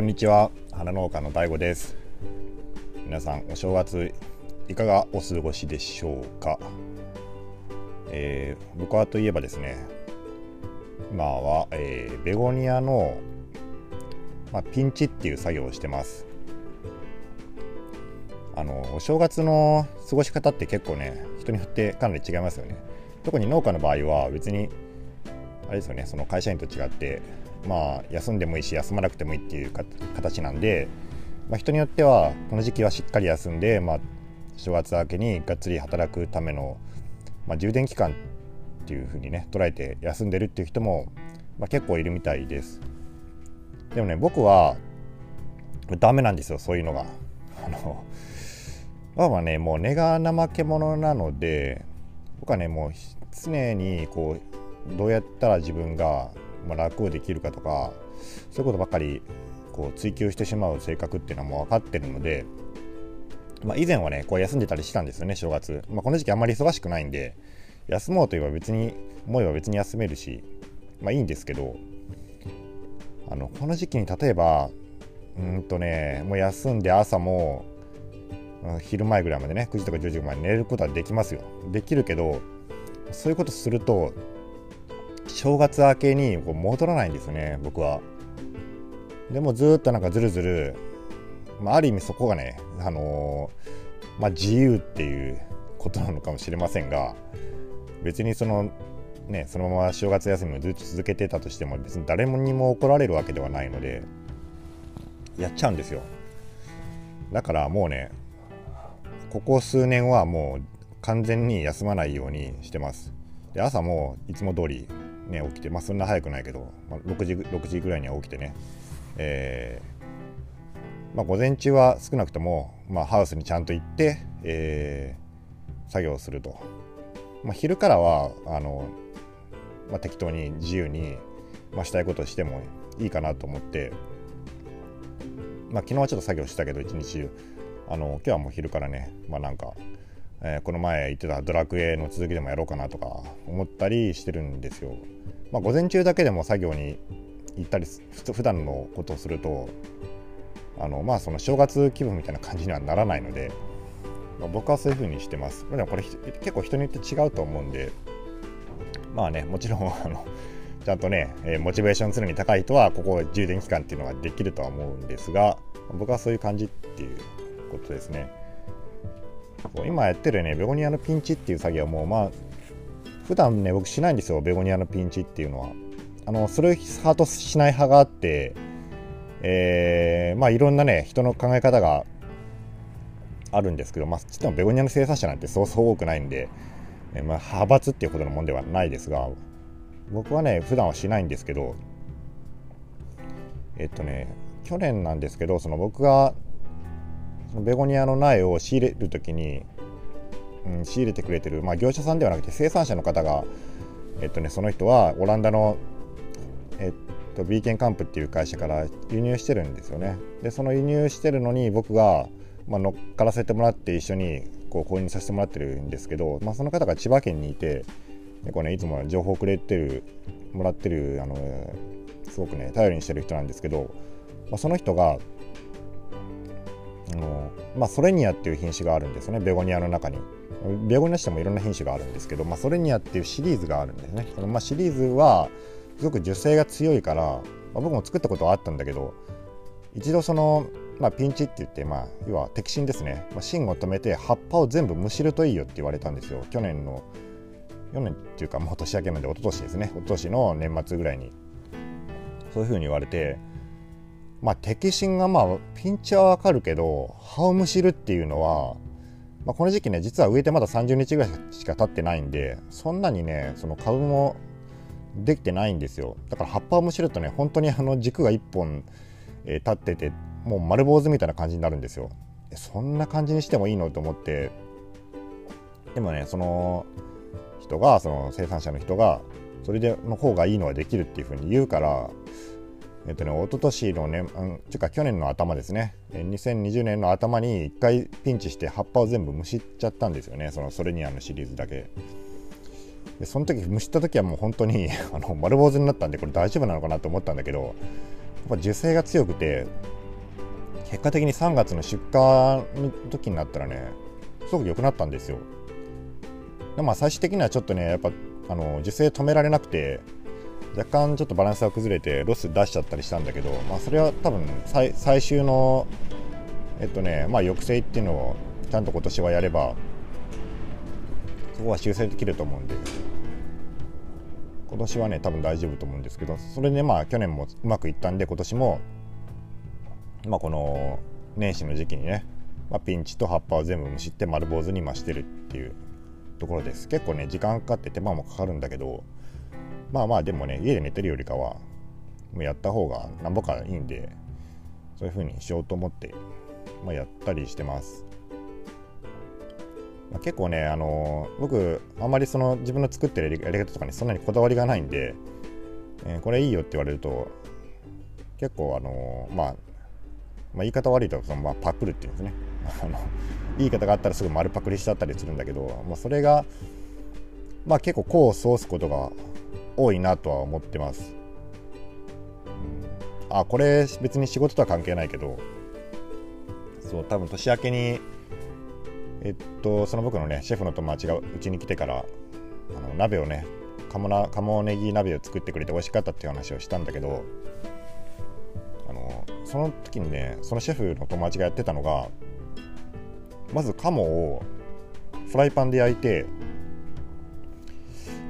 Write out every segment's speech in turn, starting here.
こんにちは。花農家の DAIGO です。皆さんお正月いかがお過ごしでしょうか、えー、僕はといえばですね今は、えー、ベゴニアの、まあ、ピンチっていう作業をしてます。あのお正月の過ごし方って結構ね人によってかなり違いますよね。特に農家の場合は別にあれですよねその会社員と違ってまあ休んでもいいし休まなくてもいいっていう形なんで、まあ、人によってはこの時期はしっかり休んで、まあ、正月明けにがっつり働くための、まあ、充電期間っていうふうにね捉えて休んでるっていう人も、まあ、結構いるみたいです。でもね僕はダメなんですよそういうのが。あのまあねもう根が怠け者なので僕はねもう常にこうどうやったら自分がまあ楽をできるかとかそういうことばっかりこう追求してしまう性格っていうのはもう分かってるので、まあ、以前はねこう休んでたりしたんですよね正月、まあ、この時期あんまり忙しくないんで休もうといえば別に思えば別に休めるしまあいいんですけどあのこの時期に例えばうんとねもう休んで朝も昼前ぐらいまでね9時とか10時ぐらいまで寝ることはできますよ。できるけどそういうことすると正月明けにこう戻らないんですね僕は。でもずっとなんかずるずる、まあ、ある意味そこがねあのー、まあ、自由っていうことなのかもしれませんが別にそのねそのまま正月休みをずっと続けてたとしても別に誰にも怒られるわけではないのでやっちゃうんですよ。だからもうねここ数年はもう完全に休まないようにしてます。で朝もいつも通りね、起きて、まあ、そんな早くないけど、まあ、6, 時6時ぐらいには起きてね、えーまあ、午前中は少なくとも、まあ、ハウスにちゃんと行って、えー、作業すると、まあ、昼からはあの、まあ、適当に自由に、まあ、したいことしてもいいかなと思って、まあ、昨日はちょっと作業したけど一日中。あの今日はもう昼からねまあなんかえー、この前言ってたドラクエの続きでもやろうかなとか思ったりしてるんですよ。まあ、午前中だけでも作業に行ったり普段のことをするとあのまあその正月気分みたいな感じにはならないので、まあ、僕はそういう風にしてます。でもこれ結構人によって違うと思うんでまあねもちろんあのちゃんとね、え、モチベーション常に高い人はここ充電期間っていうのができるとは思うんですが僕はそういう感じっていうことですね。今やってるねベゴニアのピンチっていう作業もまあ普段ね僕しないんですよベゴニアのピンチっていうのは。あのする派としない派があってえー、まあいろんなね人の考え方があるんですけどまあちもベゴニアの生産者なんてそうそう多くないんで、えー、まあ、派閥っていうほどのもんではないですが僕はね普段はしないんですけどえっとね去年なんですけどその僕がそのベゴニアの苗を仕入れる時に、うん、仕入れてくれてる、まあ、業者さんではなくて生産者の方が、えっとね、その人はオランダの、えっと、ビーケンカンプっていう会社から輸入してるんですよね。でその輸入してるのに僕が、まあ、乗っからせてもらって一緒にこう購入させてもらってるんですけど、まあ、その方が千葉県にいて結構ねいつも情報くれてるもらってるあのすごくね頼りにしてる人なんですけど、まあ、その人がまあ、ソレニアっていう品種があるんですね。ベゴニアの中に。ベゴニアしてもいろんな品種があるんですけど、まあ、ソレニアっていうシリーズがあるんですね。その、まあ、シリーズはすごく樹勢が強いから、まあ、僕も作ったことはあったんだけど一度その、まあ、ピンチって言って、まあ、要は摘心ですね、まあ、芯を止めて葉っぱを全部むしるといいよって言われたんですよ。去年の去年っていうかもう年明けまで一昨年ですね。一昨年の年末ぐらいに。そういうふうに言われてまあ摘心がまあピンチはわかるけど葉をむしるっていうのは、まあ、この時期ね実は植えてまだ30日ぐらいしか経ってないんでそんなにねその株もできてないんですよ。だから葉っぱをむしるとね本当にあの軸が1本、えー、立っててもう丸坊主みたいな感じになるんですよ。そんな感じにしてもいいのと思ってでもねその人がその生産者の人がそれでの方がいいのはできるっていうふうに言うからえっとね、一昨年のね、うん、ていうか去年の頭ですね、2020年の頭に1回ピンチして葉っぱを全部むしっちゃったんですよね、そのソレニアのシリーズだけ。でその時むしった時はもう本当に あの丸坊主になったんでこれ大丈夫なのかなと思ったんだけどやっぱ受精が強くて結果的に3月の出荷の時になったらねすごく良くなったんですよ。でまあ最終的にはちょっとねやっぱあの受精止められなくて若干ちょっとバランスが崩れてロス出しちゃったりしたんだけど、まあ、それは多分最最終のえっとねまあ抑制っていうのをちゃんと今年はやればそこは修正できると思うんで。今年はね多分大丈夫と思うんですけどそれでまあ去年もうまくいったんで今年もまあこの年始の時期にね、まあ、ピンチと葉っぱを全部むしって丸坊主に増してるっていうところです。結構ね時間かかって手間もかかるんだけどまあまあでもね家で寝てるよりかはもうやった方がなんぼかいいんでそういう風にしようと思って、まあ、やったりしてます、まあ、結構ねあのー、僕あんまりその自分の作ってるやり方とかにそんなにこだわりがないんで、えー、これいいよって言われると結構あのー、まあまあ、言い方悪いとその、まあ、パクるっていうんですね。あのいい方があったらすぐ丸パクリしちゃったりするんだけど、まあ、それが、まあ、結構功を奏すことが多いなとは思ってます。うん、あこれ別に仕事とは関係ないけどそう多分年明けにえっとその僕のねシェフの友達がうちに来てからあの鍋をね鴨な鴨ネギ鍋を作ってくれて美味しかったっていう話をしたんだけどあのその時にねそのシェフの友達がやってたのがまず鴨をフライパンで焼いて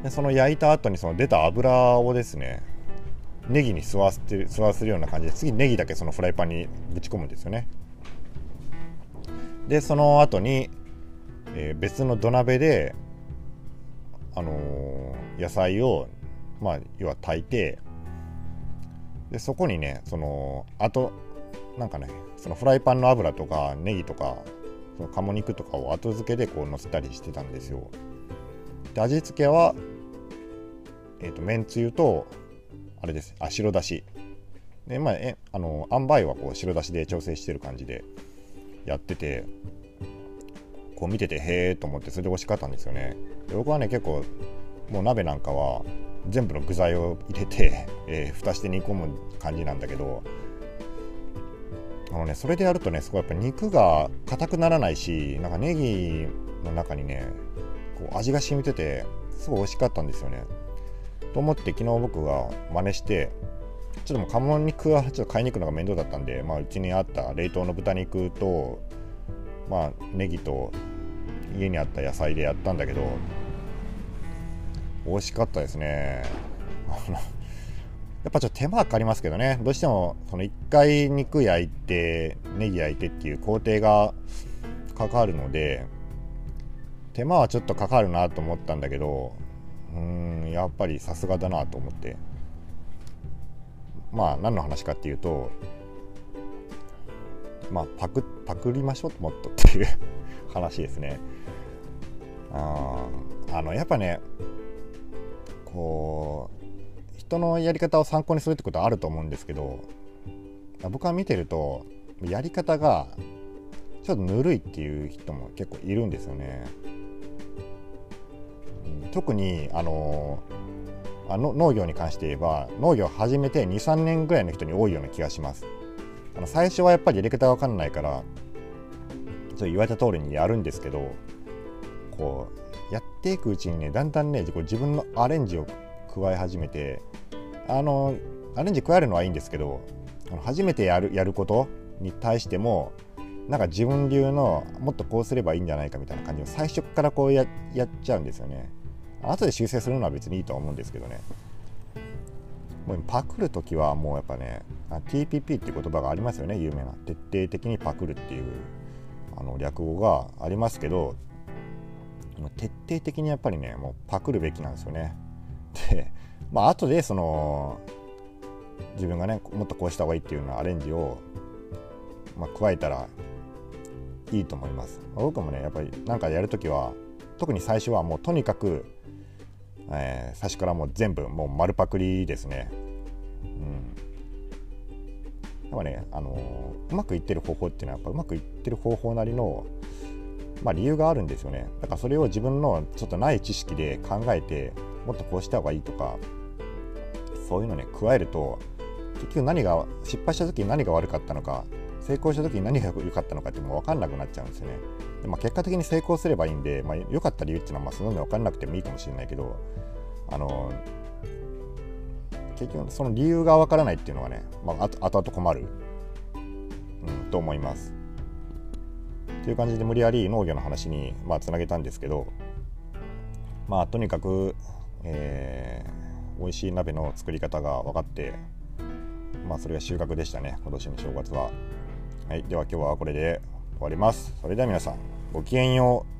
でその焼いた後にその出た油をですねネギに吸わせて吸わせるような感じで次ネギだけそのフライパンにぶち込むんですよね。でその後に、えー、別の土鍋であのー、野菜をまあ要は炊いてでそこにねそのあとなんかねそのフライパンの油とかネギとかその鴨肉とかを後付けでこう乗せたりしてたんですよ。で味付けはえっ、ー、とめんつゆとあれです。あ白だし。でまあえあの塩梅はこう白だしで調整してる感じでやっててこう見ててへえと思ってそれで美味しかったんですよね。で僕はね結構もう鍋なんかは全部の具材を入れて、えー、蓋して煮込む感じなんだけどあのねそれでやるとねすごいやっぱ肉が硬くならないしなんかネギの中にねこう味が染みててすごい美味しかったんですよね。と思って昨日僕が真似してちょっともう鴨肉はちょっと買いに行くのが面倒だったんで、まあ、うちにあった冷凍の豚肉と、まあ、ネギと家にあった野菜でやったんだけど美味しかったですね。やっぱちょっと手間かかりますけどね。どうしてもその1回肉焼いてネギ焼いてっていう工程がかかるので手間はちょっとかかるなと思ったんだけどうんやっぱりさすがだなと思ってまあ何の話かっていうとまあパクパクりましょうもっとっていう 話ですねああのやっぱねこう人のやり方を参考にするってことはあると思うんですけど僕は見てるとやり方がちょっとぬるいっていう人も結構いるんですよね。特にあのあの農業に関して言えば農業を始めて23年ぐらいの人に多いような気がしますあの最初はやっぱりやり方が分かんないからそう言われた通りにやるんですけどこうやっていくうちにねだんだんね自分のアレンジを加え始めてあのアレンジ加えるのはいいんですけど初めてやるやることに対してもなんか自分流のもっとこうすればいいんじゃないかみたいな感じを最初からこうややっちゃうんですよね。後で修正するのは別にいいとは思うんですけどね。もうパクる時はもうやっぱね TPP っていう言葉がありますよね有名な徹底的にパクるっていうあの略語がありますけど徹底的にやっぱりねもうパクるべきなんですよね。でまあ後でその自分がねもっとこうした方がいいっていうようなアレンジを、まあ、加えたらいいと思います。僕もねやっぱり何かやるときは特に最初はもうとにかくえー、最初からもう全部もう丸パクリですね。うん。やっぱね、あのー、うまくいってる方法っていうのはやっぱうまくいってる方法なりの、まあ、理由があるんですよね。だからそれを自分のちょっとない知識で考えてもっとこうした方がいいとかそういうのね加えると結局何が失敗した時に何が悪かったのか成功した時に何が良かったのかってもう分かんなくなっちゃうんですよね。でまあ、結果的に成功すればいいんで、まあ、良かった理由っていうのはまあその分かんなくてもいいかもしれないけどあの結局その理由が分からないっていうのがね、まあ、あと後々困る、うん、と思います。という感じで無理やり農業の話にまあつなげたんですけどまあとにかく、えー、美味しい鍋の作り方が分かってまあそれが収穫でしたね今年の正月は。はい、では今日はこれで終わります。それでは皆さん、ごきげんよう。